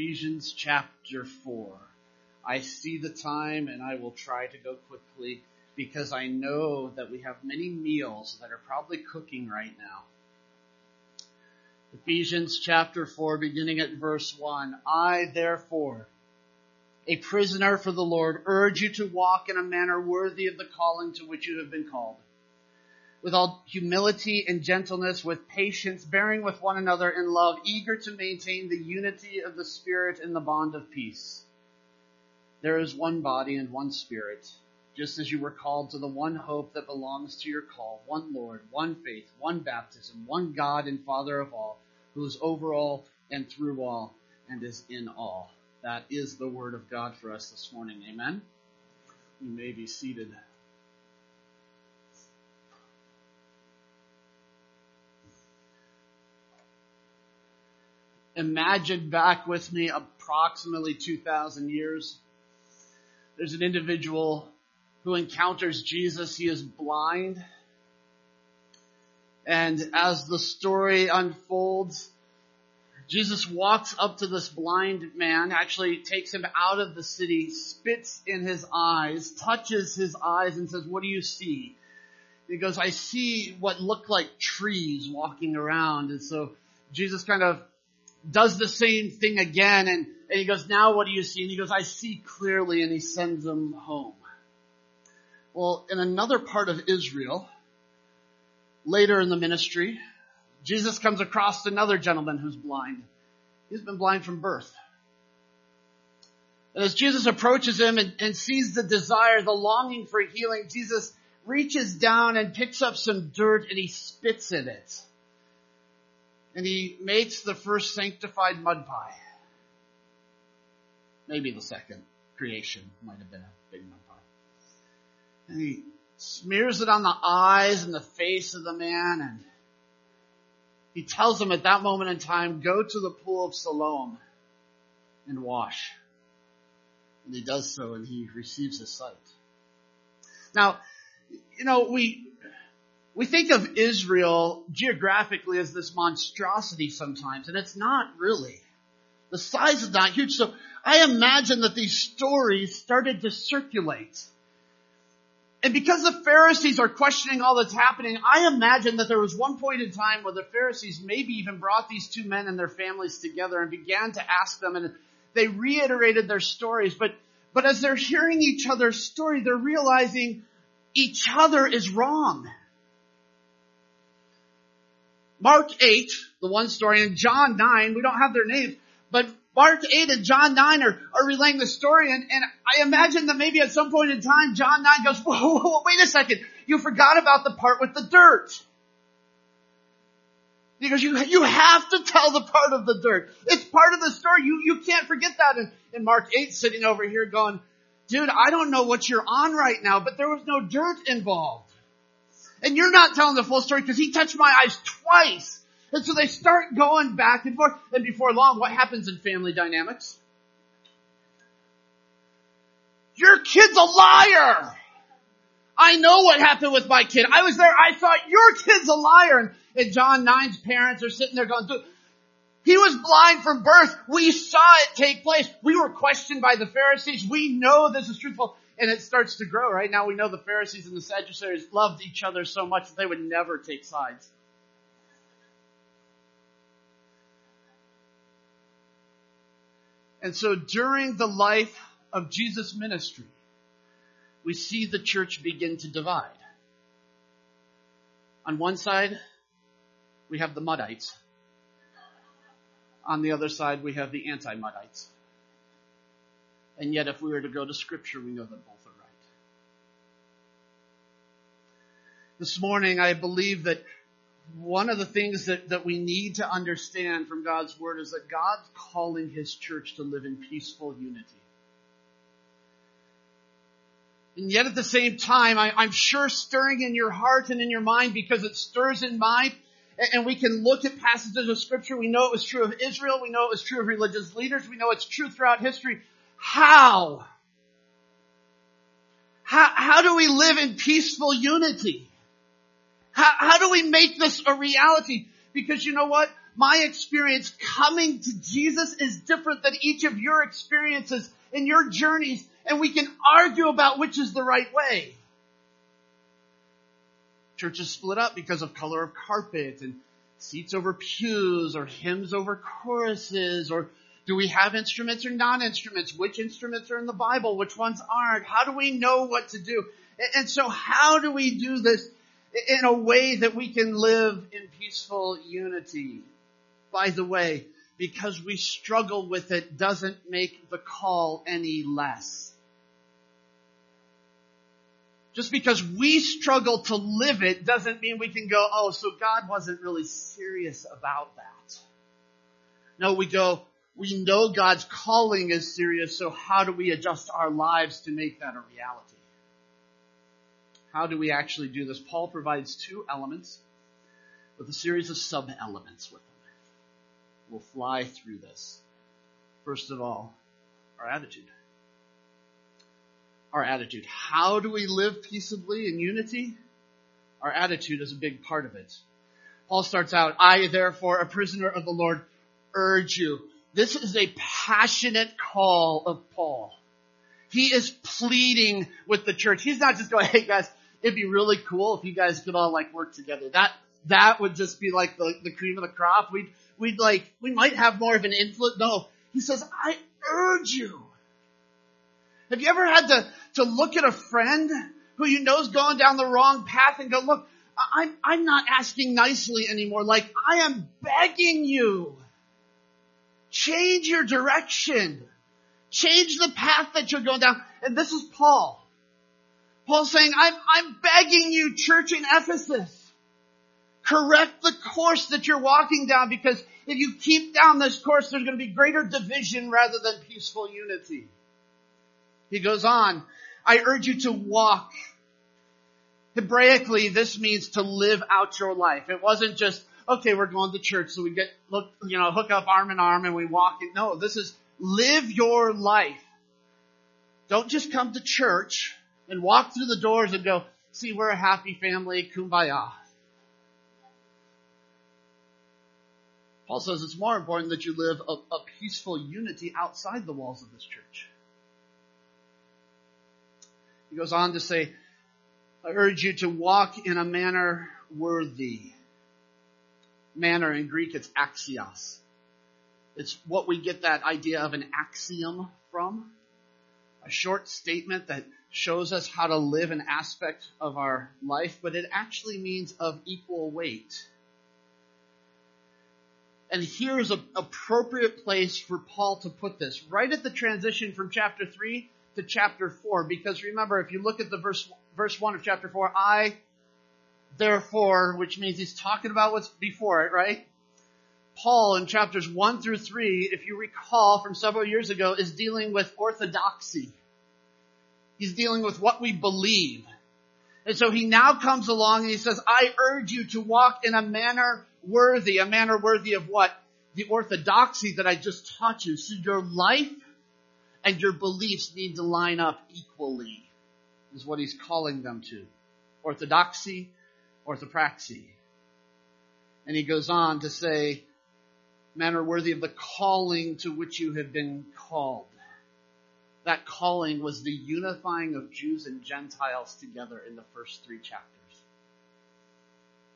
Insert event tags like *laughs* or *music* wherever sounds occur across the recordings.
Ephesians chapter 4. I see the time and I will try to go quickly because I know that we have many meals that are probably cooking right now. Ephesians chapter 4 beginning at verse 1. I therefore, a prisoner for the Lord, urge you to walk in a manner worthy of the calling to which you have been called with all humility and gentleness, with patience, bearing with one another in love, eager to maintain the unity of the Spirit in the bond of peace. There is one body and one Spirit, just as you were called to the one hope that belongs to your call, one Lord, one faith, one baptism, one God and Father of all, who is over all and through all and is in all. That is the word of God for us this morning. Amen. You may be seated. Imagine back with me approximately 2,000 years. There's an individual who encounters Jesus. He is blind. And as the story unfolds, Jesus walks up to this blind man, actually takes him out of the city, spits in his eyes, touches his eyes and says, what do you see? He goes, I see what look like trees walking around. And so Jesus kind of does the same thing again and, and he goes, now what do you see? And he goes, I see clearly and he sends him home. Well, in another part of Israel, later in the ministry, Jesus comes across another gentleman who's blind. He's been blind from birth. And as Jesus approaches him and, and sees the desire, the longing for healing, Jesus reaches down and picks up some dirt and he spits in it and he makes the first sanctified mud pie. Maybe the second creation might have been a big mud pie. And he smears it on the eyes and the face of the man and he tells him at that moment in time, go to the pool of Siloam and wash. And he does so and he receives his sight. Now, you know, we, we think of Israel geographically as this monstrosity sometimes, and it's not really. The size is not huge. So I imagine that these stories started to circulate. And because the Pharisees are questioning all that's happening, I imagine that there was one point in time where the Pharisees maybe even brought these two men and their families together and began to ask them and they reiterated their stories. But, but as they're hearing each other's story, they're realizing each other is wrong. Mark 8, the one story, and John 9, we don't have their names, but Mark 8 and John 9 are, are relaying the story, and, and I imagine that maybe at some point in time, John 9 goes, *laughs* whoa, whoa, whoa, wait a second, you forgot about the part with the dirt. Because you, you have to tell the part of the dirt. It's part of the story. You, you can't forget that. And, and Mark 8 sitting over here going, dude, I don't know what you're on right now, but there was no dirt involved. And you're not telling the full story because he touched my eyes twice. And so they start going back and forth. And before long, what happens in family dynamics? Your kid's a liar. I know what happened with my kid. I was there. I thought your kid's a liar. And, and John 9's parents are sitting there going, he was blind from birth. We saw it take place. We were questioned by the Pharisees. We know this is truthful and it starts to grow, right? Now we know the Pharisees and the Sadducees loved each other so much that they would never take sides. And so during the life of Jesus' ministry, we see the church begin to divide. On one side, we have the Muddites. On the other side, we have the anti-Muddites. And yet if we were to go to scripture, we know that both are right. This morning, I believe that one of the things that, that we need to understand from God's word is that God's calling his church to live in peaceful unity. And yet at the same time, I, I'm sure stirring in your heart and in your mind because it stirs in mine and we can look at passages of scripture. We know it was true of Israel. We know it was true of religious leaders. We know it's true throughout history. How? How, how do we live in peaceful unity? How, how do we make this a reality? Because you know what? my experience coming to Jesus is different than each of your experiences and your journeys, and we can argue about which is the right way. Churches split up because of color of carpet and seats over pews or hymns over choruses or do we have instruments or non-instruments? Which instruments are in the Bible? Which ones aren't? How do we know what to do? And so how do we do this in a way that we can live in peaceful unity? By the way, because we struggle with it doesn't make the call any less. Just because we struggle to live it doesn't mean we can go, oh, so God wasn't really serious about that. No, we go, we know God's calling is serious, so how do we adjust our lives to make that a reality? How do we actually do this? Paul provides two elements with a series of sub-elements with them. We'll fly through this. First of all, our attitude our attitude. How do we live peaceably in unity? Our attitude is a big part of it. Paul starts out, I therefore, a prisoner of the Lord, urge you. This is a passionate call of Paul. He is pleading with the church. He's not just going, hey guys, it'd be really cool if you guys could all like work together. That, that would just be like the, the cream of the crop. We'd, we'd like, we might have more of an influence. No, he says, I urge you. Have you ever had to, to look at a friend who you know's going down the wrong path and go, look, I'm, I'm not asking nicely anymore. Like, I am begging you. Change your direction. Change the path that you're going down. And this is Paul. Paul saying, I'm, I'm begging you, church in Ephesus. Correct the course that you're walking down because if you keep down this course, there's going to be greater division rather than peaceful unity. He goes on, I urge you to walk. Hebraically, this means to live out your life. It wasn't just, okay, we're going to church, so we get, look, you know, hook up arm in arm and we walk. In. No, this is live your life. Don't just come to church and walk through the doors and go, see, we're a happy family, kumbaya. Paul says it's more important that you live a, a peaceful unity outside the walls of this church. He goes on to say, I urge you to walk in a manner worthy. Manner in Greek, it's axios. It's what we get that idea of an axiom from. A short statement that shows us how to live an aspect of our life, but it actually means of equal weight. And here's an appropriate place for Paul to put this. Right at the transition from chapter 3 to chapter 4 because remember, if you look at the verse, verse 1 of chapter 4, I, therefore, which means he's talking about what's before it, right? Paul in chapters 1 through 3, if you recall from several years ago, is dealing with orthodoxy. He's dealing with what we believe. And so he now comes along and he says, I urge you to walk in a manner worthy. A manner worthy of what? The orthodoxy that I just taught you. So your life and your beliefs need to line up equally, is what he's calling them to. Orthodoxy, orthopraxy. And he goes on to say, manner worthy of the calling to which you have been called. That calling was the unifying of Jews and Gentiles together in the first three chapters.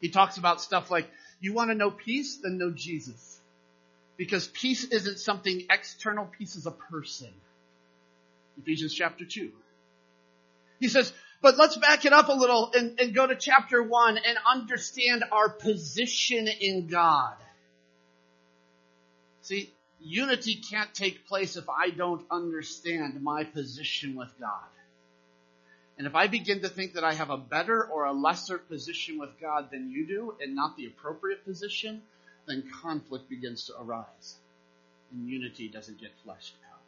He talks about stuff like, you want to know peace? Then know Jesus. Because peace isn't something external, peace is a person. Ephesians chapter 2. He says, but let's back it up a little and, and go to chapter 1 and understand our position in God. See, unity can't take place if I don't understand my position with God. And if I begin to think that I have a better or a lesser position with God than you do and not the appropriate position, then conflict begins to arise and unity doesn't get fleshed out.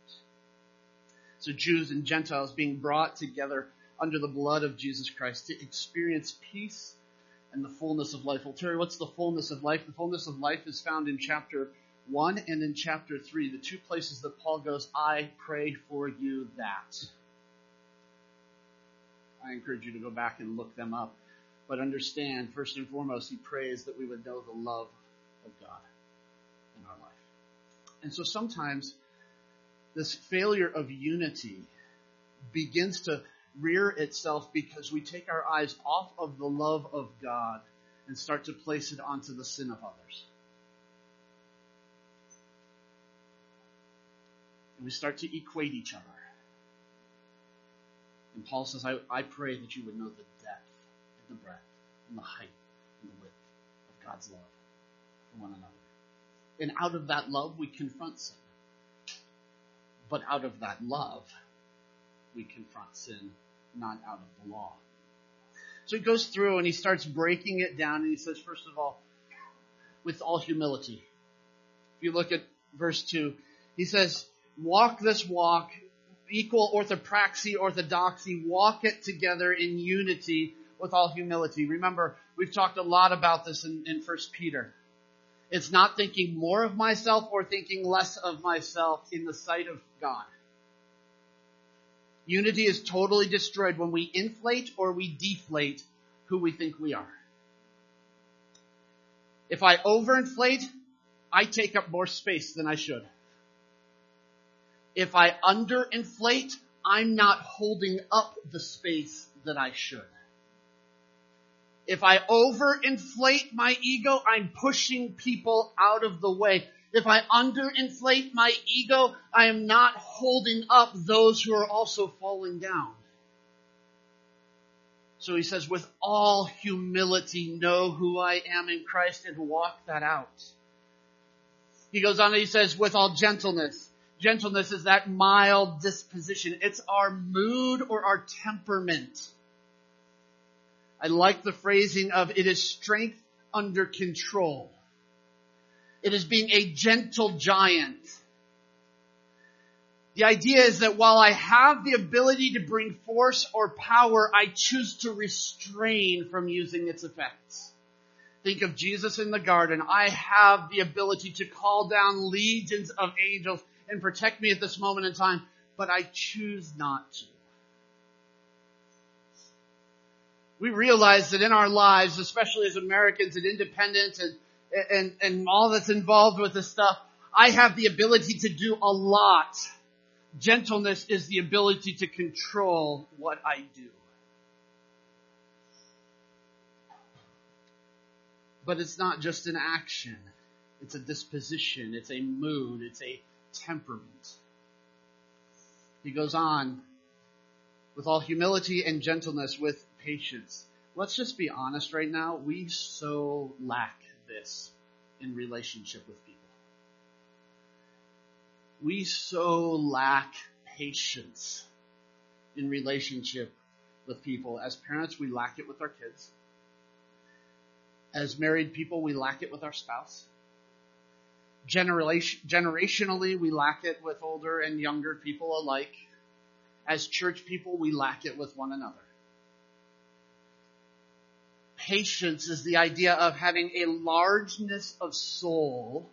So Jews and Gentiles being brought together under the blood of Jesus Christ to experience peace and the fullness of life. Well, Terry, what's the fullness of life? The fullness of life is found in chapter 1 and in chapter 3, the two places that Paul goes, I pray for you that. I encourage you to go back and look them up. But understand, first and foremost, he prays that we would know the love of God. In our life. And so sometimes this failure of unity begins to rear itself because we take our eyes off of the love of God and start to place it onto the sin of others. And we start to equate each other. And Paul says, I, I pray that you would know the depth and the breadth and the height and the width of God's love for one another. And out of that love, we confront sin. But out of that love, we confront sin, not out of the law. So he goes through and he starts breaking it down and he says, first of all, with all humility. If you look at verse 2, he says, walk this walk, equal orthopraxy, orthodoxy, walk it together in unity with all humility. Remember, we've talked a lot about this in, in 1 Peter. It's not thinking more of myself or thinking less of myself in the sight of God. Unity is totally destroyed when we inflate or we deflate who we think we are. If I overinflate, I take up more space than I should. If I underinflate, I'm not holding up the space that I should. If I overinflate my ego, I'm pushing people out of the way. If I underinflate my ego, I am not holding up those who are also falling down. So he says, with all humility, know who I am in Christ and walk that out. He goes on and he says, with all gentleness. Gentleness is that mild disposition. It's our mood or our temperament. I like the phrasing of it is strength under control. It is being a gentle giant. The idea is that while I have the ability to bring force or power, I choose to restrain from using its effects. Think of Jesus in the garden. I have the ability to call down legions of angels and protect me at this moment in time, but I choose not to. We realize that in our lives, especially as Americans and independents and, and, and all that's involved with this stuff, I have the ability to do a lot. Gentleness is the ability to control what I do. But it's not just an action. It's a disposition. It's a mood. It's a temperament. He goes on with all humility and gentleness, with patience. Let's just be honest right now. We so lack this in relationship with people. We so lack patience in relationship with people. As parents, we lack it with our kids. As married people, we lack it with our spouse. Generation, generationally, we lack it with older and younger people alike. As church people, we lack it with one another. Patience is the idea of having a largeness of soul.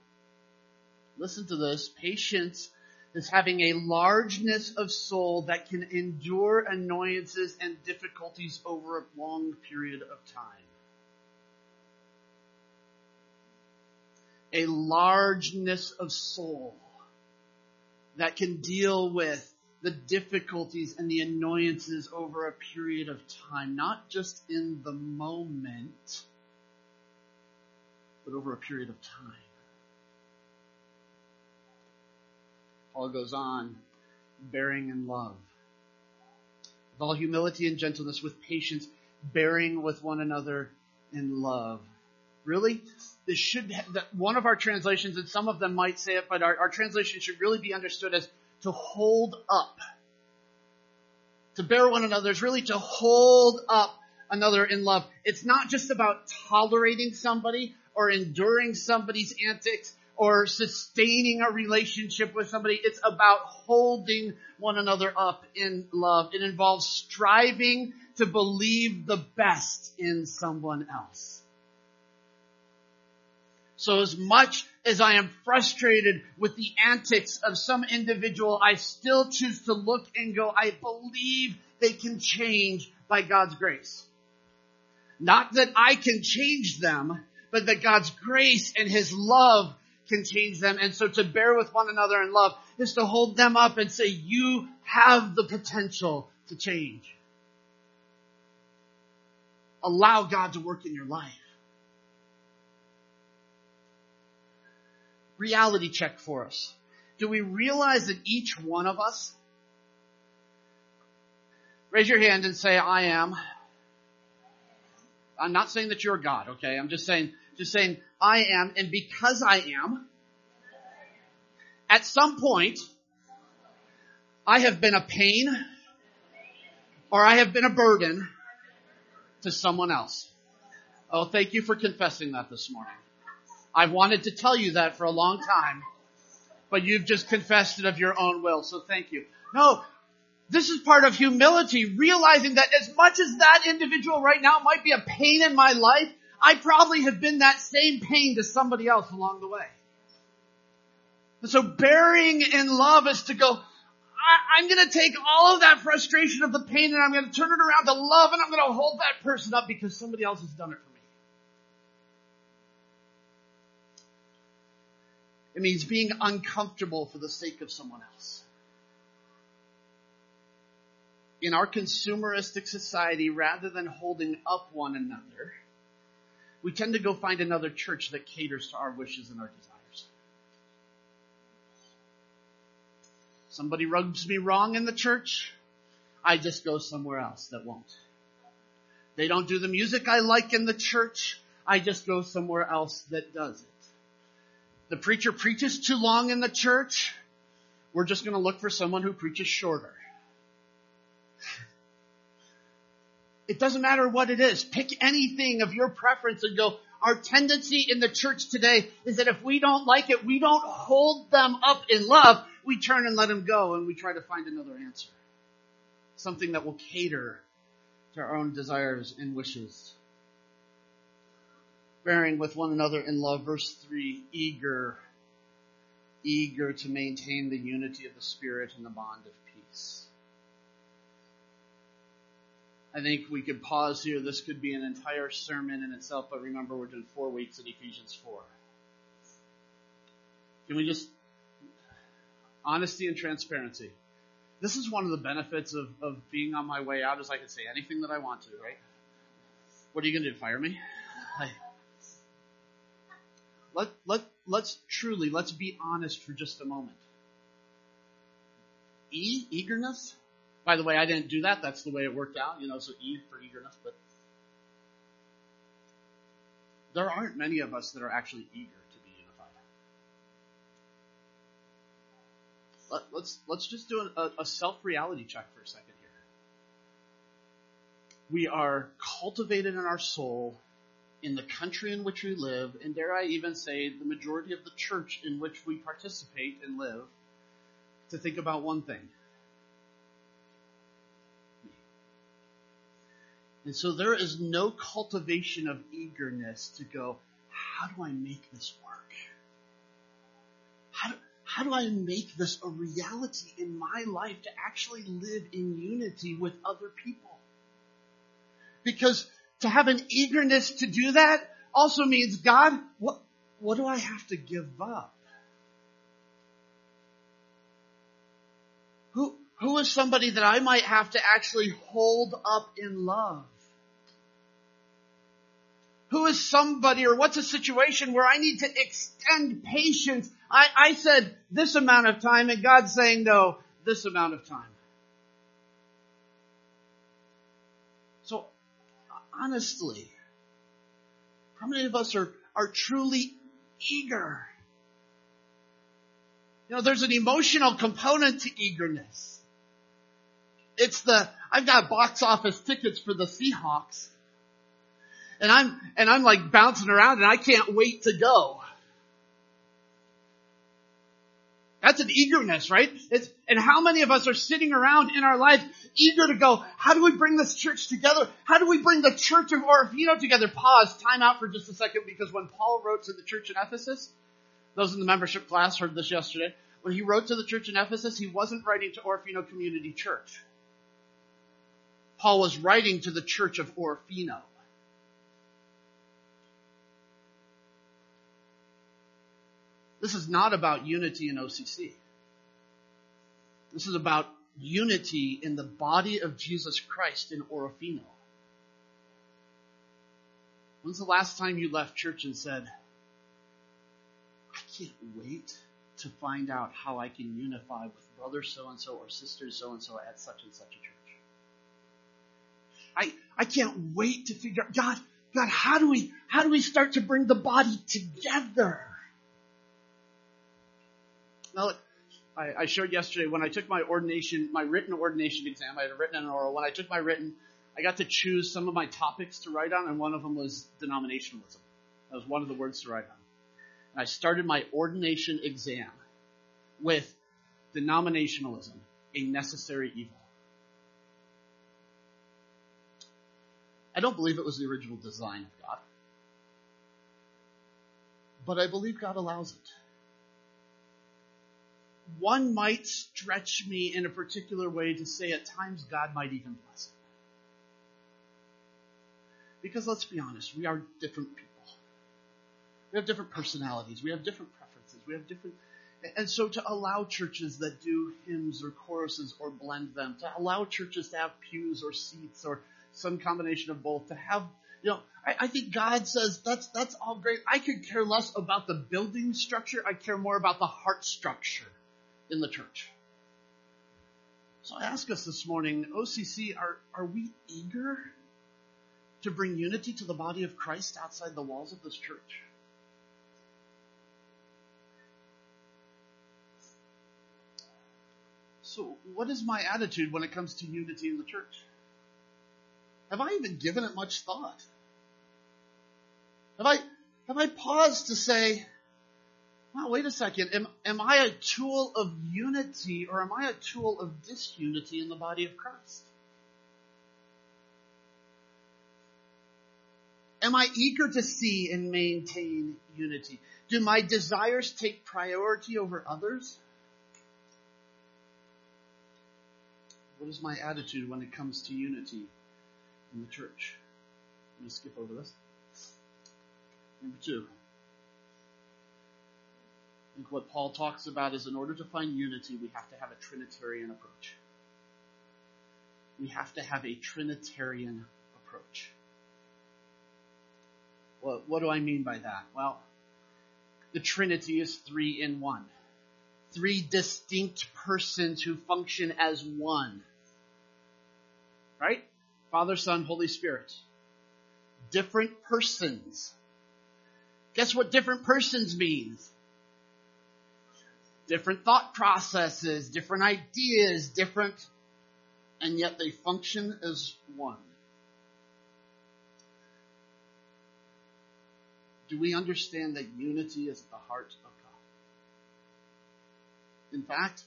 Listen to this. Patience is having a largeness of soul that can endure annoyances and difficulties over a long period of time. a largeness of soul that can deal with the difficulties and the annoyances over a period of time, not just in the moment, but over a period of time. Paul goes on, bearing in love. With all humility and gentleness, with patience, bearing with one another in love. Really? this should that one of our translations, and some of them might say it, but our, our translation should really be understood as to hold up. To bear one another is really to hold up another in love. It's not just about tolerating somebody or enduring somebody's antics or sustaining a relationship with somebody. It's about holding one another up in love. It involves striving to believe the best in someone else. So as much as I am frustrated with the antics of some individual, I still choose to look and go, I believe they can change by God's grace. Not that I can change them, but that God's grace and His love can change them. And so to bear with one another in love is to hold them up and say, you have the potential to change. Allow God to work in your life. Reality check for us. Do we realize that each one of us Raise your hand and say, I am. I'm not saying that you're God, okay? I'm just saying, just saying, I am, and because I am, at some point, I have been a pain, or I have been a burden to someone else. Oh, thank you for confessing that this morning. I've wanted to tell you that for a long time, but you've just confessed it of your own will, so thank you. No, this is part of humility, realizing that as much as that individual right now might be a pain in my life, I probably have been that same pain to somebody else along the way. And so bearing in love is to go, I, am going to take all of that frustration of the pain and I'm going to turn it around to love and I'm going to hold that person up because somebody else has done it for me. Means being uncomfortable for the sake of someone else in our consumeristic society, rather than holding up one another, we tend to go find another church that caters to our wishes and our desires. Somebody rubs me wrong in the church, I just go somewhere else that won't. They don't do the music I like in the church, I just go somewhere else that does it. The preacher preaches too long in the church, we're just gonna look for someone who preaches shorter. It doesn't matter what it is. Pick anything of your preference and go, our tendency in the church today is that if we don't like it, we don't hold them up in love. We turn and let them go and we try to find another answer. Something that will cater to our own desires and wishes. Bearing with one another in love. Verse three, eager, eager to maintain the unity of the Spirit and the bond of peace. I think we could pause here. This could be an entire sermon in itself, but remember we're doing four weeks in Ephesians 4. Can we just, honesty and transparency. This is one of the benefits of, of being on my way out is I can say anything that I want to, right? What are you going to do? Fire me? *laughs* Let, let, let's truly, let's be honest for just a moment. E, eagerness? By the way, I didn't do that. That's the way it worked out, you know, so E for eagerness, but there aren't many of us that are actually eager to be unified. Let, us let's, let's just do a, a self-reality check for a second here. We are cultivated in our soul in the country in which we live, and dare I even say the majority of the church in which we participate and live, to think about one thing And so there is no cultivation of eagerness to go, how do I make this work? How do, how do I make this a reality in my life to actually live in unity with other people? Because to have an eagerness to do that also means, God, what, what do I have to give up? Who, who is somebody that I might have to actually hold up in love? Who is somebody or what's a situation where I need to extend patience? I, I said this amount of time and God's saying no, this amount of time. So honestly, how many of us are, are truly eager? You know, there's an emotional component to eagerness. It's the, I've got box office tickets for the Seahawks and I'm, and I'm like bouncing around and I can't wait to go. That's an eagerness, right? It's, and how many of us are sitting around in our life eager to go, how do we bring this church together? How do we bring the church of Orofino together? Pause, time out for just a second because when Paul wrote to the church in Ephesus, those in the membership class heard this yesterday, when he wrote to the church in Ephesus, he wasn't writing to Orofino Community Church. Paul was writing to the church of Orofino. This is not about unity in OCC. This is about unity in the body of Jesus Christ in Orofino. When's the last time you left church and said, I can't wait to find out how I can unify with brother so and so or sister so and so at such and such a church? I, I can't wait to figure out, God, God, how do we, how do we start to bring the body together? Now, I, I showed yesterday when I took my ordination, my written ordination exam, I had written and oral. When I took my written, I got to choose some of my topics to write on, and one of them was denominationalism. That was one of the words to write on. And I started my ordination exam with denominationalism, a necessary evil. I don't believe it was the original design of God. But I believe God allows it. One might stretch me in a particular way to say at times God might even bless it. Because let's be honest, we are different people. We have different personalities. We have different preferences. We have different, and so to allow churches that do hymns or choruses or blend them, to allow churches to have pews or seats or some combination of both, to have, you know, I, I think God says that's, that's all great. I could care less about the building structure. I care more about the heart structure in the church. So I ask us this morning, OCC, are, are we eager to bring unity to the body of Christ outside the walls of this church? So what is my attitude when it comes to unity in the church? Have I even given it much thought? Have I, have I paused to say, well, wait a second, am, am I a tool of unity or am I a tool of disunity in the body of Christ? Am I eager to see and maintain unity? Do my desires take priority over others? What is my attitude when it comes to unity in the church. Let me skip over this. Number two. I think what Paul talks about is in order to find unity, we have to have a Trinitarian approach. We have to have a Trinitarian approach. Well, what do I mean by that? Well, the Trinity is three in one. Three distinct persons who function as one. Right? Father, Son, Holy Spirit. Different persons. Guess what different persons means? Different thought processes, different ideas, different, and yet they function as one. Do we understand that unity is the heart of God? In fact,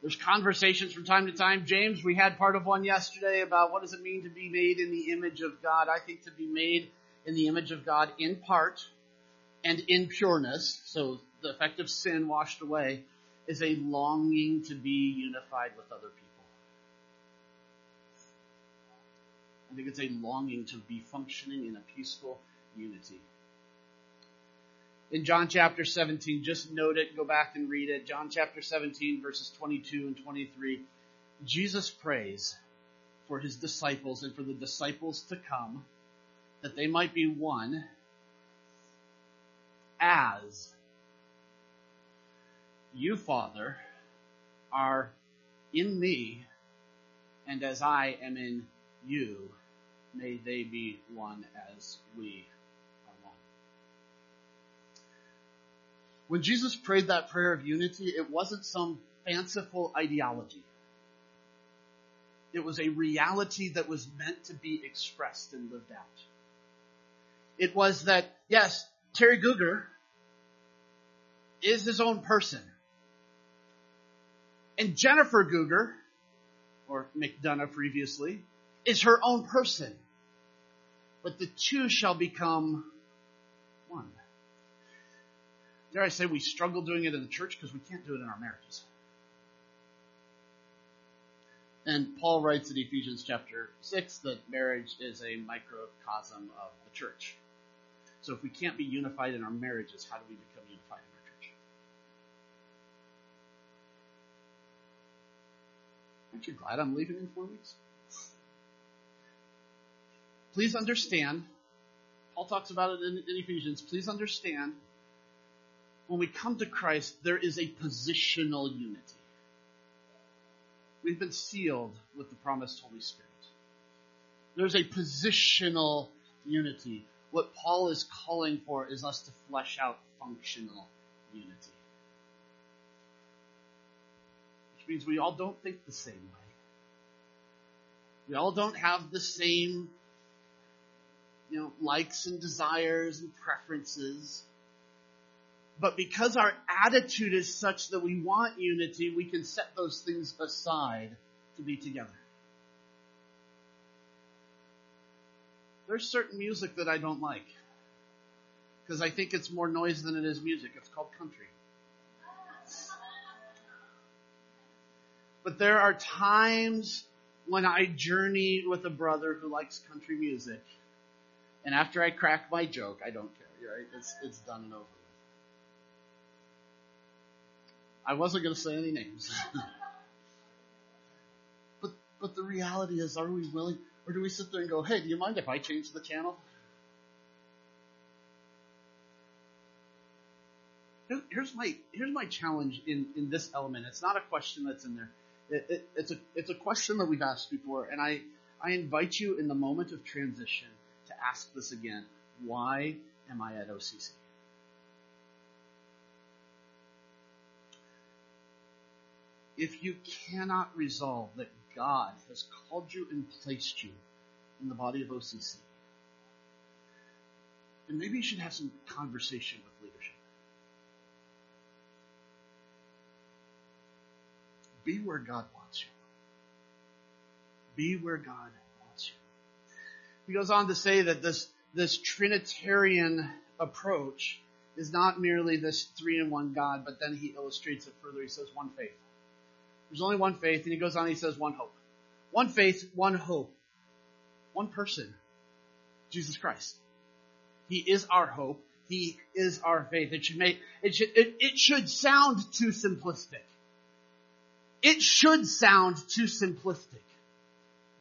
there's conversations from time to time. James, we had part of one yesterday about what does it mean to be made in the image of God. I think to be made in the image of God in part and in pureness, so the effect of sin washed away, is a longing to be unified with other people. I think it's a longing to be functioning in a peaceful unity in John chapter 17. Just note it, go back and read it. John chapter 17 verses 22 and 23. Jesus prays for his disciples and for the disciples to come that they might be one as you, Father, are in me and as I am in you, may they be one as we are one. When Jesus prayed that prayer of unity, it wasn't some fanciful ideology. It was a reality that was meant to be expressed and lived out. It was that, yes, Terry Guger is his own person. And Jennifer Guger, or McDonough previously, is her own person. But the two shall become one dare I say, we struggle doing it in the church because we can't do it in our marriages. And Paul writes in Ephesians chapter 6 that marriage is a microcosm of the church. So if we can't be unified in our marriages, how do we become unified in our church? Aren't you glad I'm leaving in four weeks? Please understand, Paul talks about it in, in Ephesians, please understand, when we come to Christ, there is a positional unity. We've been sealed with the promised Holy Spirit. There's a positional unity. What Paul is calling for is us to flesh out functional unity. Which means we all don't think the same way. We all don't have the same, you know, likes and desires and preferences. But because our attitude is such that we want unity, we can set those things aside to be together. There's certain music that I don't like. Because I think it's more noise than it is music. It's called country. But there are times when I journey with a brother who likes country music. And after I crack my joke, I don't care, right? It's, it's done and over with. I wasn't going to say any names. *laughs* but, but the reality is, are we willing, or do we sit there and go, hey, do you mind if I change the channel? Here's my, here's my challenge in, in this element. It's not a question that's in there. It, it, it's a, it's a question that we've asked before, and I, I invite you in the moment of transition to ask this again. Why am I at OCC? If you cannot resolve that God has called you and placed you in the body of OCC, then maybe you should have some conversation with leadership. Be where God wants you. Be where God wants you. He goes on to say that this, this Trinitarian approach is not merely this three in one God, but then he illustrates it further. He says one faith. There's only one faith, and he goes on, he says one hope. One faith, one hope. One person. Jesus Christ. He is our hope. He is our faith. It should make, it should, it, it should sound too simplistic. It should sound too simplistic.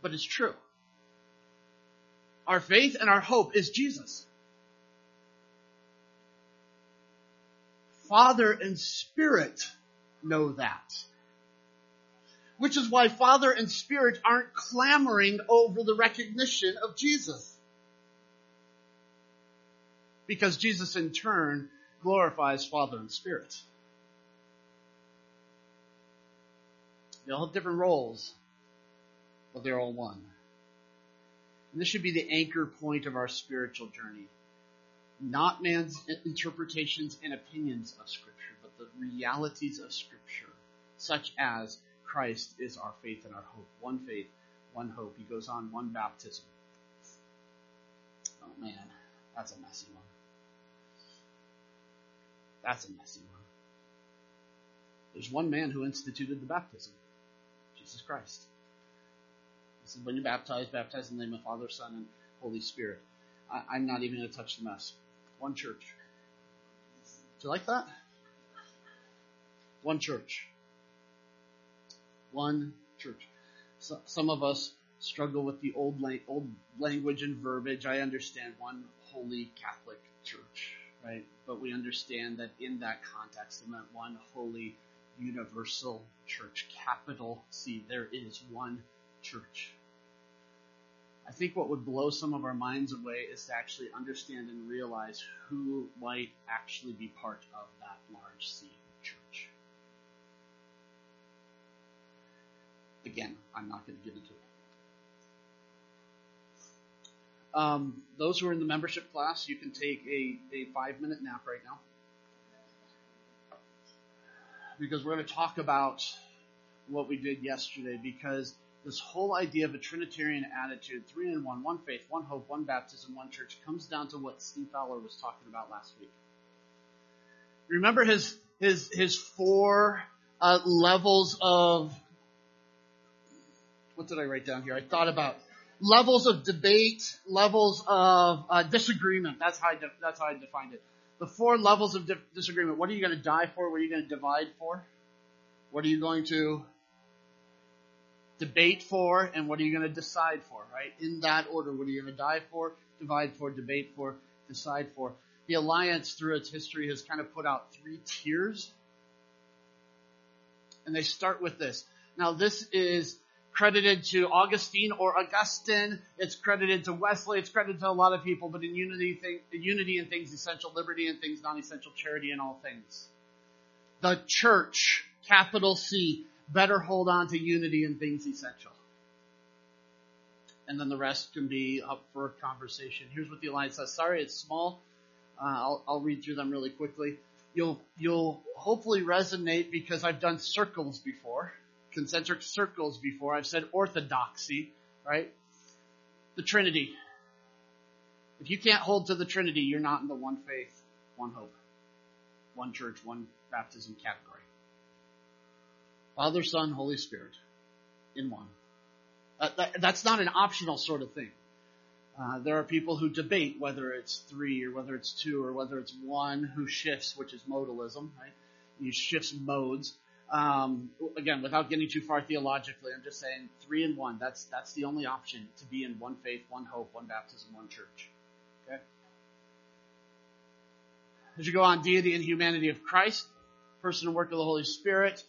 But it's true. Our faith and our hope is Jesus. Father and Spirit know that. Which is why Father and Spirit aren't clamoring over the recognition of Jesus. Because Jesus in turn glorifies Father and Spirit. They all have different roles, but they're all one. And this should be the anchor point of our spiritual journey. Not man's interpretations and opinions of Scripture, but the realities of Scripture, such as Christ is our faith and our hope. One faith, one hope. He goes on, one baptism. Oh man, that's a messy one. That's a messy one. There's one man who instituted the baptism. Jesus Christ. He said, when you baptize, baptize in the name of Father, Son, and Holy Spirit. I, am not even going to touch the mess. One church. Do you like that? One church. One church. So, some of us struggle with the old, old language and verbiage. I understand one holy Catholic church, right? But we understand that in that context, it meant one holy universal church. Capital C. There is one church. I think what would blow some of our minds away is to actually understand and realize who might actually be part of that large C church. Again, I'm not going to get into it. Um, those who are in the membership class, you can take a, a five minute nap right now because we're going to talk about what we did yesterday because this whole idea of a Trinitarian attitude, three in one, one faith, one hope, one baptism, one church, comes down to what Steve Fowler was talking about last week. Remember his his his four uh, levels of what did I write down here? I thought about levels of debate, levels of uh, disagreement. That's how I de- that's how I defined it the four levels of di- disagreement. What are you going to die for? What are you going to divide for? What are you going to debate for, and what are you going to decide for, right? In that order, what are you going to die for, divide for, debate for, decide for? The Alliance, through its history, has kind of put out three tiers. And they start with this. Now, this is credited to Augustine or Augustine. It's credited to Wesley. It's credited to a lot of people, but in unity, thing, unity in things essential, liberty in things non-essential, charity in all things. The church, capital C, better hold on to unity in things essential. And then the rest can be up for conversation. Here's what the alliance says. Sorry, it's small. Uh, I'll, I'll read through them really quickly. You'll you'll hopefully resonate because I've done circles before, concentric circles before. I've said orthodoxy, right? The Trinity. If you can't hold to the Trinity, you're not in the one faith, one hope, one church, one baptism category. Father, Son, Holy Spirit in one. Uh, that, that's not an optional sort of thing. Uh, there are people who debate whether it's three or whether it's two or whether it's one who shifts, which is modalism, right? He shifts modes. Um, again, without getting too far theologically, I'm just saying three and one. That's that's the only option to be in one faith, one hope, one baptism, one church. Okay. As you go on, deity and humanity of Christ, person and work of the Holy Spirit,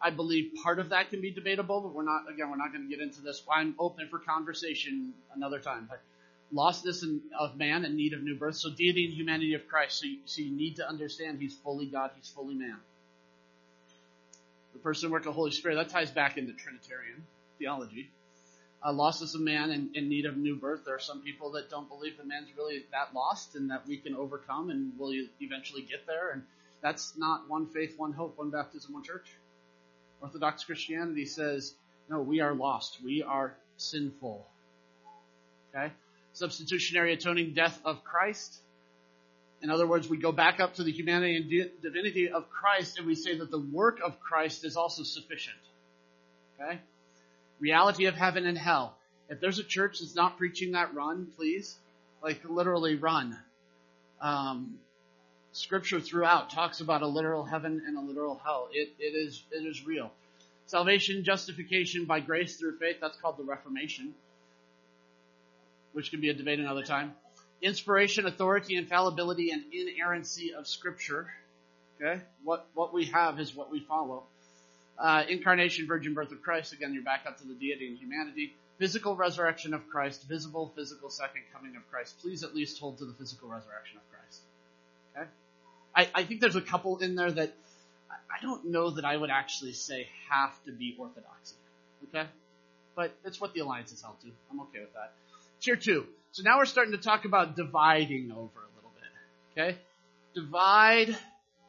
I believe part of that can be debatable, but we're not, again, we're not going to get into this. I'm open for conversation another time. But lostness in, of man and need of new birth. So deity and humanity of Christ. So you, so you need to understand he's fully God, he's fully man. The person work of the Holy Spirit, that ties back into Trinitarian theology. Uh, lostness of man and in need of new birth. There are some people that don't believe that man's really that lost and that we can overcome and will eventually get there. And that's not one faith, one hope, one baptism, one church. Orthodox Christianity says, no, we are lost. We are sinful. Okay? Substitutionary atoning death of Christ. In other words, we go back up to the humanity and divinity of Christ and we say that the work of Christ is also sufficient. Okay? Reality of heaven and hell. If there's a church that's not preaching that, run, please. Like literally run. Um, scripture throughout talks about a literal heaven and a literal hell. It, it is, it is real. Salvation, justification by grace through faith, that's called the Reformation, which can be a debate another time. Inspiration, authority, infallibility, and inerrancy of scripture. Okay? What, what we have is what we follow. Uh, incarnation, virgin birth of Christ. Again, you're back up to the deity and humanity. Physical resurrection of Christ, visible, physical second coming of Christ. Please at least hold to the physical resurrection of Christ. Okay? I, I think there's a couple in there that I don't know that I would actually say have to be orthodoxy. Okay? But it's what the alliance is held to. I'm okay with that. Tier two. So now we're starting to talk about dividing over a little bit. Okay? Divide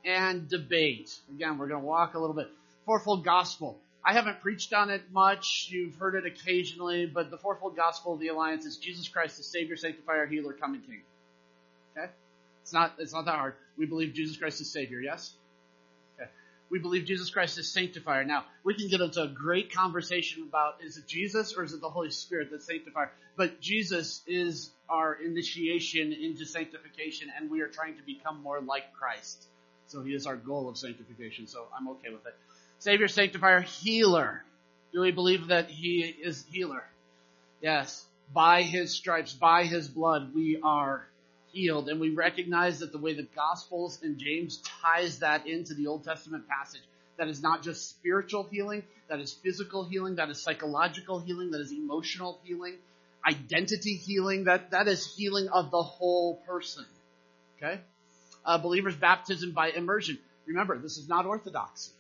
and debate. Again, we're going to walk a little bit. Fourfold gospel. I haven't preached on it much. You've heard it occasionally, but the fourfold gospel of the alliance is Jesus Christ, the Savior, Sanctifier, Healer, Coming King. Okay? It's not, it's not that hard. We believe Jesus Christ is Savior, yes? We believe Jesus Christ is Sanctifier. Now, we can get into a great conversation about is it Jesus or is it the Holy Spirit that's Sanctifier? But Jesus is our initiation into sanctification and we are trying to become more like Christ. So he is our goal of sanctification. So I'm okay with it. Savior, Sanctifier, Healer. Do we believe that he is healer? Yes. By his stripes, by his blood, we are healed. And we recognize that the way the Gospels and James ties that into the Old Testament passage, that is not just spiritual healing, that is physical healing, that is psychological healing, that is emotional healing, identity healing, that, that is healing of the whole person. Okay? Uh, believers baptism by immersion. Remember, this is not orthodoxy.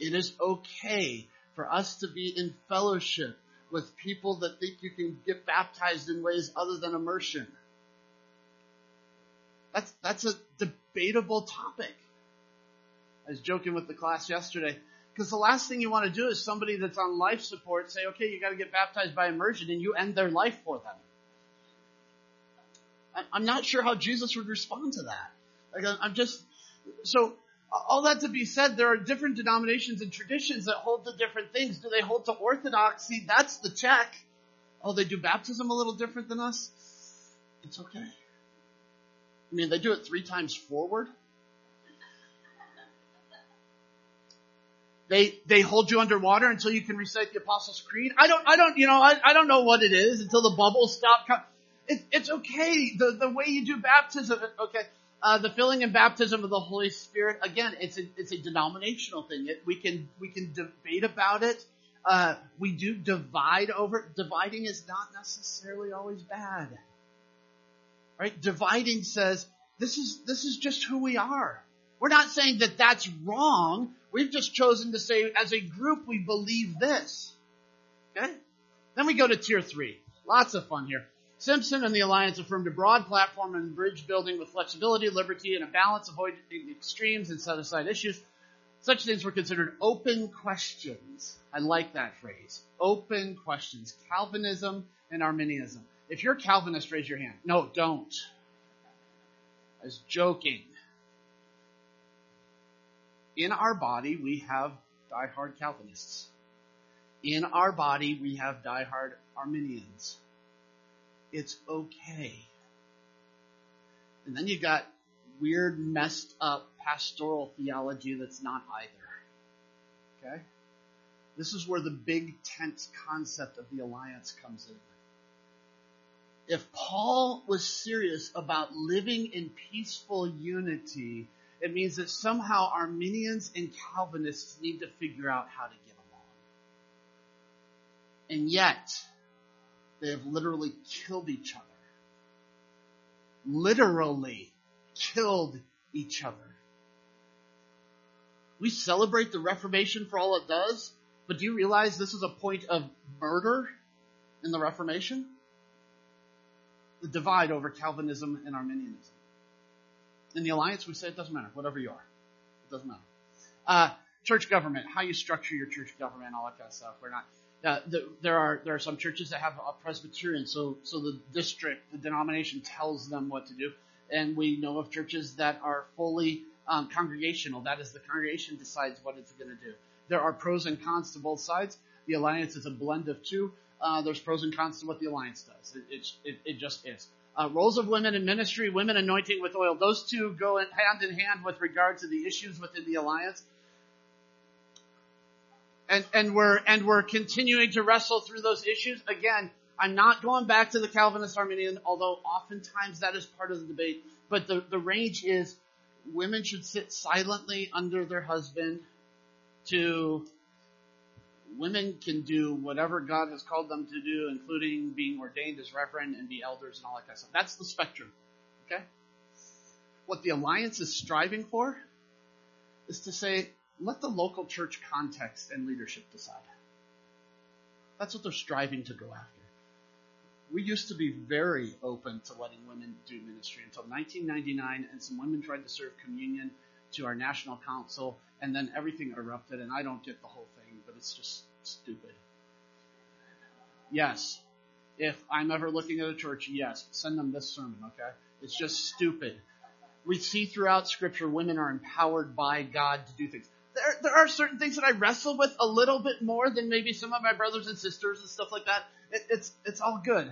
It is okay for us to be in fellowship with people that think you can get baptized in ways other than immersion. That's, that's a debatable topic. I was joking with the class yesterday. Because the last thing you want to do is somebody that's on life support say, okay, you got to get baptized by immersion, and you end their life for them. I'm not sure how Jesus would respond to that. Like, I'm just so. All that to be said, there are different denominations and traditions that hold to different things. Do they hold to orthodoxy? That's the check. Oh, they do baptism a little different than us. It's okay. I mean, they do it three times forward. They, they hold you underwater until you can recite the Apostles' Creed. I don't, I don't, you know, I, I don't know what it is until the bubbles stop. It, it's okay. The, the way you do baptism, okay. Uh, the filling and baptism of the Holy Spirit, again, it's a, it's a denominational thing. It, we can, we can debate about it. Uh, we do divide over, dividing is not necessarily always bad. Right? Dividing says, this is, this is just who we are. We're not saying that that's wrong. We've just chosen to say, as a group, we believe this. Okay? Then we go to tier three. Lots of fun here. Simpson and the Alliance affirmed a broad platform and bridge building with flexibility, liberty, and a balance, avoiding extremes and set aside issues. Such things were considered open questions. I like that phrase. Open questions. Calvinism and Arminianism. If you're Calvinist, raise your hand. No, don't. I was joking. In our body, we have diehard Calvinists. In our body, we have diehard Arminians. It's okay. And then you've got weird, messed up pastoral theology that's not either. Okay? This is where the big tent concept of the alliance comes in. If Paul was serious about living in peaceful unity, it means that somehow Arminians and Calvinists need to figure out how to get along. And yet, they have literally killed each other. Literally killed each other. We celebrate the Reformation for all it does, but do you realize this is a point of murder in the Reformation? The divide over Calvinism and Arminianism. In the alliance, we say it doesn't matter, whatever you are. It doesn't matter. Uh, church government, how you structure your church government, all that kind of stuff. We're not, uh, the, there are there are some churches that have a Presbyterian, so so the district, the denomination tells them what to do, and we know of churches that are fully um, congregational. That is, the congregation decides what it's going to do. There are pros and cons to both sides. The alliance is a blend of two. Uh, there's pros and cons to what the alliance does. It, it, it just is. Uh, roles of women in ministry, women anointing with oil, those two go in, hand in hand with regard to the issues within the alliance. And, and we're, and we're continuing to wrestle through those issues. Again, I'm not going back to the Calvinist Arminian, although oftentimes that is part of the debate. But the, the range is women should sit silently under their husband to women can do whatever God has called them to do, including being ordained as reverend and be elders and all that kind of stuff. That's the spectrum. Okay? What the alliance is striving for is to say, let the local church context and leadership decide. That's what they're striving to go after. We used to be very open to letting women do ministry until 1999, and some women tried to serve communion to our national council, and then everything erupted, and I don't get the whole thing, it's just stupid. Yes, if I'm ever looking at a church, yes, send them this sermon, okay? It's just stupid. We see throughout scripture women are empowered by God to do things. There, there are certain things that I wrestle with a little bit more than maybe some of my brothers and sisters and stuff like that. It, it's, it's all good.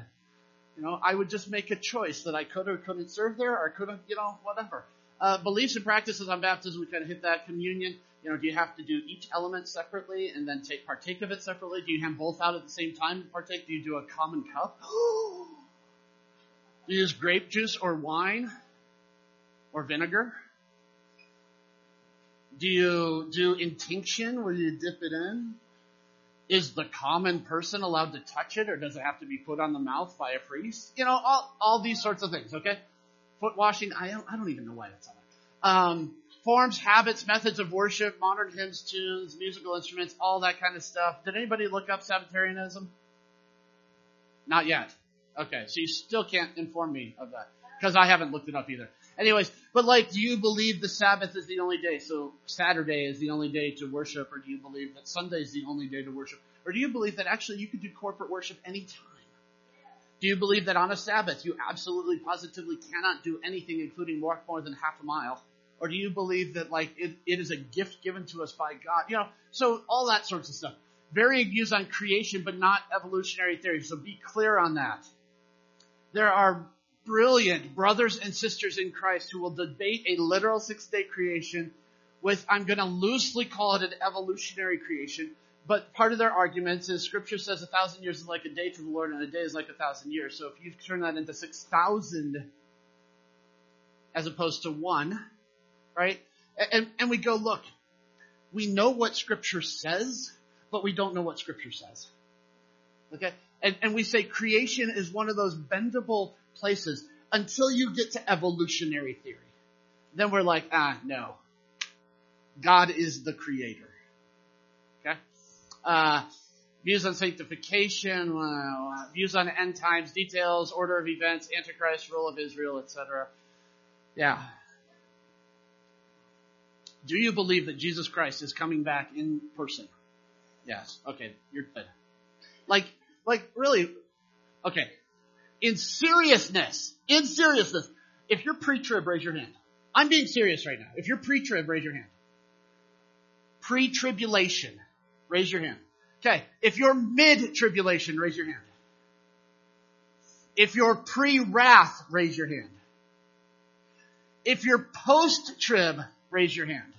You know, I would just make a choice that I could or couldn't serve there or couldn't, you know, whatever. Uh, beliefs and practices on baptism, we kind of hit that. Communion, you know, do you have to do each element separately and then take partake of it separately? Do you hand both out at the same time to partake? Do you do a common cup? *gasps* do you use grape juice or wine or vinegar? Do you do intinction where you dip it in? Is the common person allowed to touch it or does it have to be put on the mouth by a priest? You know, all, all these sorts of things, okay? Foot washing, I don't, I don't even know why that's on there. Um, forms, habits, methods of worship, modern hymns, tunes, musical instruments, all that kind of stuff. Did anybody look up Sabbatarianism? Not yet. Okay, so you still can't inform me of that because I haven't looked it up either. Anyways, but like, do you believe the Sabbath is the only day? So Saturday is the only day to worship, or do you believe that Sunday is the only day to worship? Or do you believe that actually you could do corporate worship anytime? Do you believe that on a Sabbath you absolutely positively cannot do anything including walk more than half a mile? Or do you believe that like it, it is a gift given to us by God? You know, so all that sorts of stuff. Varying views on creation, but not evolutionary theory. So be clear on that. There are brilliant brothers and sisters in Christ who will debate a literal six day creation with, I'm going to loosely call it an evolutionary creation, but part of their arguments is scripture says a thousand years is like a day to the Lord and a day is like a thousand years. So if you turn that into 6,000 as opposed to one, right? And, and we go, look, we know what scripture says, but we don't know what scripture says. Okay? And, and we say creation is one of those bendable places until you get to evolutionary theory. Then we're like, ah, no. God is the creator. Okay? Uh, views on sanctification, uh, views on end times, details, order of events, Antichrist, rule of Israel, etc. Yeah. Do you believe that Jesus Christ is coming back in person? Yes. Okay, you're good. Like, like really, okay. In seriousness, in seriousness, if you're pre-trib, raise your hand. I'm being serious right now. If you're pre-trib, raise your hand. Pre-tribulation, raise your hand. Okay. If you're mid-tribulation, raise your hand. If you're pre-wrath, raise your hand. If you're post-trib, raise your hand.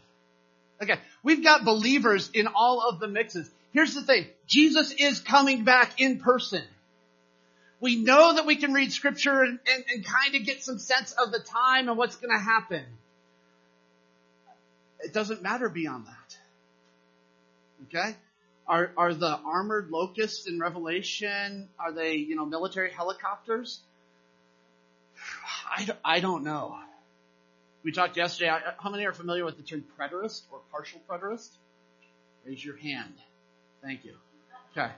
Okay. We've got believers in all of the mixes. Here's the thing. Jesus is coming back in person. We know that we can read scripture and, and, and kind of get some sense of the time and what's going to happen. It doesn't matter beyond that. Okay? Are, are the armored locusts in Revelation, are they, you know, military helicopters? I, I don't know. We talked yesterday, how many are familiar with the term preterist or partial preterist? Raise your hand. Thank you. Okay.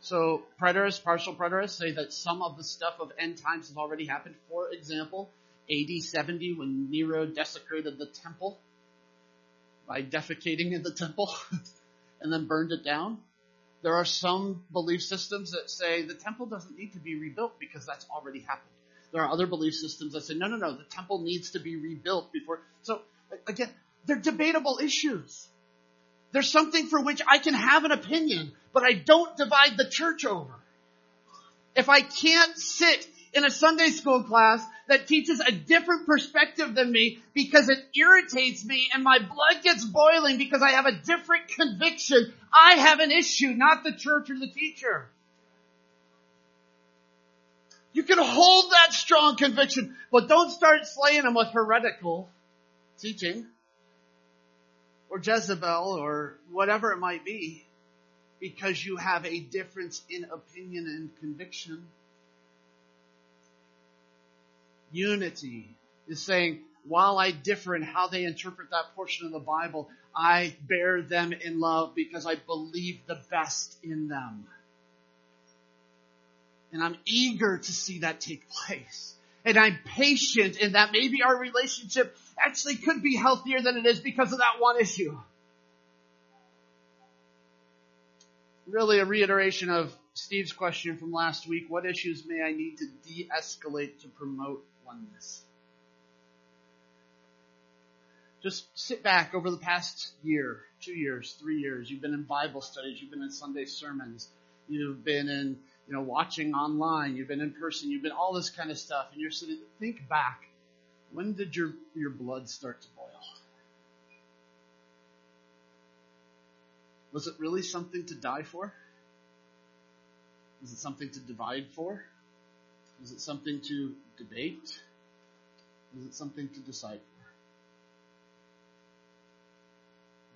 So preterists, partial preterists say that some of the stuff of end times has already happened. For example, AD 70 when Nero desecrated the temple by defecating in the temple *laughs* and then burned it down. There are some belief systems that say the temple doesn't need to be rebuilt because that's already happened. There are other belief systems that say, no, no, no, the temple needs to be rebuilt before. So again, they're debatable issues. There's something for which I can have an opinion, but I don't divide the church over. If I can't sit in a Sunday school class that teaches a different perspective than me because it irritates me and my blood gets boiling because I have a different conviction, I have an issue, not the church or the teacher. You can hold that strong conviction, but don't start slaying them with heretical teaching or Jezebel or whatever it might be because you have a difference in opinion and conviction. Unity is saying, while I differ in how they interpret that portion of the Bible, I bear them in love because I believe the best in them. And I'm eager to see that take place. And I'm patient in that maybe our relationship actually could be healthier than it is because of that one issue. Really a reiteration of Steve's question from last week. What issues may I need to de-escalate to promote oneness? Just sit back over the past year, two years, three years. You've been in Bible studies. You've been in Sunday sermons. You've been in, you know, watching online. You've been in person. You've been all this kind of stuff. And you're sitting, think back when did your, your blood start to boil? Was it really something to die for? Was it something to divide for? Was it something to debate? Was it something to decide for?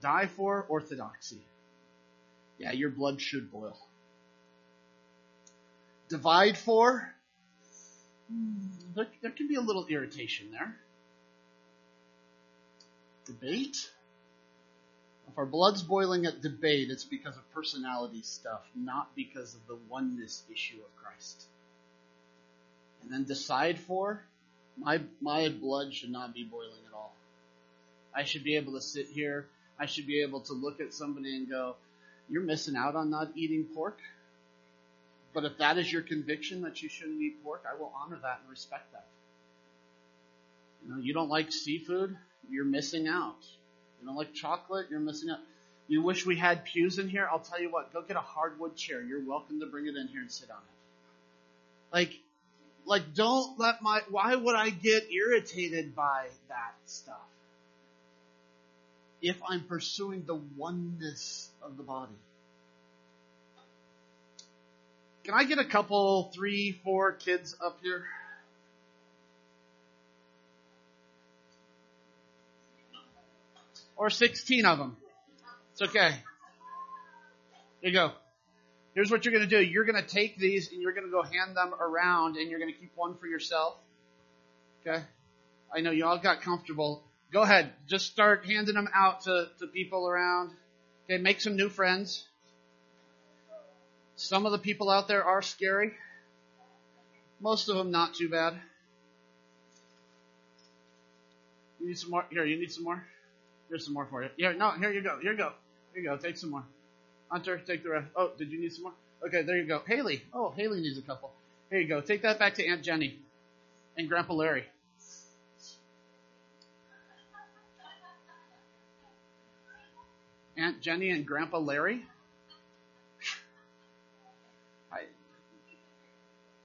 Die for orthodoxy. Yeah, your blood should boil. Divide for there, there can be a little irritation there. Debate? If our blood's boiling at debate, it's because of personality stuff, not because of the oneness issue of Christ. And then decide for, my, my blood should not be boiling at all. I should be able to sit here, I should be able to look at somebody and go, you're missing out on not eating pork. But if that is your conviction that you shouldn't eat pork, I will honor that and respect that. You know, you don't like seafood, you're missing out. You don't like chocolate, you're missing out. You wish we had pews in here? I'll tell you what, go get a hardwood chair. You're welcome to bring it in here and sit on it. Like, like don't let my, why would I get irritated by that stuff? if I'm pursuing the oneness of the body. Can I get a couple, three, four kids up here? Or 16 of them. It's okay. Here you go. Here's what you're going to do. You're going to take these and you're going to go hand them around and you're going to keep one for yourself. Okay? I know you all got comfortable. Go ahead. Just start handing them out to, to people around. Okay, make some new friends. Some of the people out there are scary. Most of them not too bad. You need some more? Here, you need some more? Here's some more for you. Here, no, here you go. Here you go. Here you go. Take some more. Hunter, take the rest. Oh, did you need some more? Okay, there you go. Haley. Oh, Haley needs a couple. Here you go. Take that back to Aunt Jenny and Grandpa Larry. Aunt Jenny and Grandpa Larry?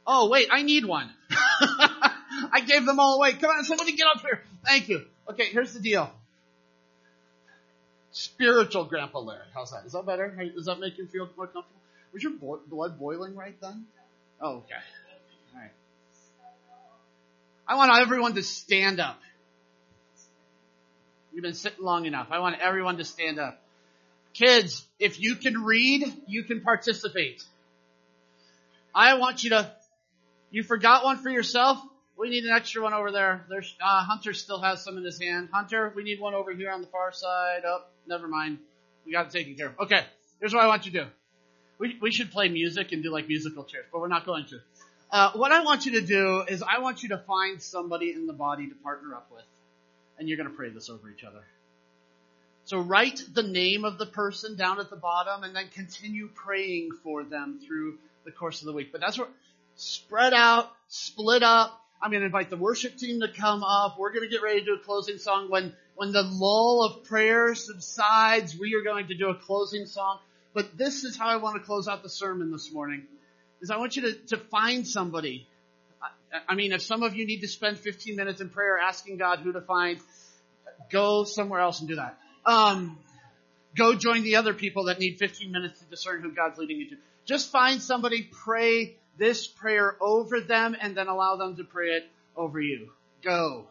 Oh, wait, I need one. *laughs* I gave them all away. Come on, somebody get up here. Thank you. Okay, here's the deal. Spiritual Grandpa Larry. How's that? Is that better? Does that make you feel more comfortable? Was your bo- blood boiling right then? Oh, okay. All right. I want everyone to stand up. You've been sitting long enough. I want everyone to stand up. Kids, if you can read, you can participate. I want you to, you forgot one for yourself? We need an extra one over there. There's, uh, Hunter still has some in his hand. Hunter, we need one over here on the far side. Oh, never mind. We got it taken care of. Okay, here's what I want you to do. We, we should play music and do like musical chairs, but we're not going to. Uh, what I want you to do is I want you to find somebody in the body to partner up with. And you're going to pray this over each other. So write the name of the person down at the bottom and then continue praying for them through the course of the week. But that's where spread out, split up. I'm going to invite the worship team to come up. We're going to get ready to do a closing song. When, when the lull of prayer subsides, we are going to do a closing song. But this is how I want to close out the sermon this morning, is I want you to, to find somebody. I, I mean, if some of you need to spend 15 minutes in prayer asking God who to find, go somewhere else and do that um, go join the other people that need 15 minutes to discern who God's leading you to. Just find somebody, pray this prayer over them, and then allow them to pray it over you. Go.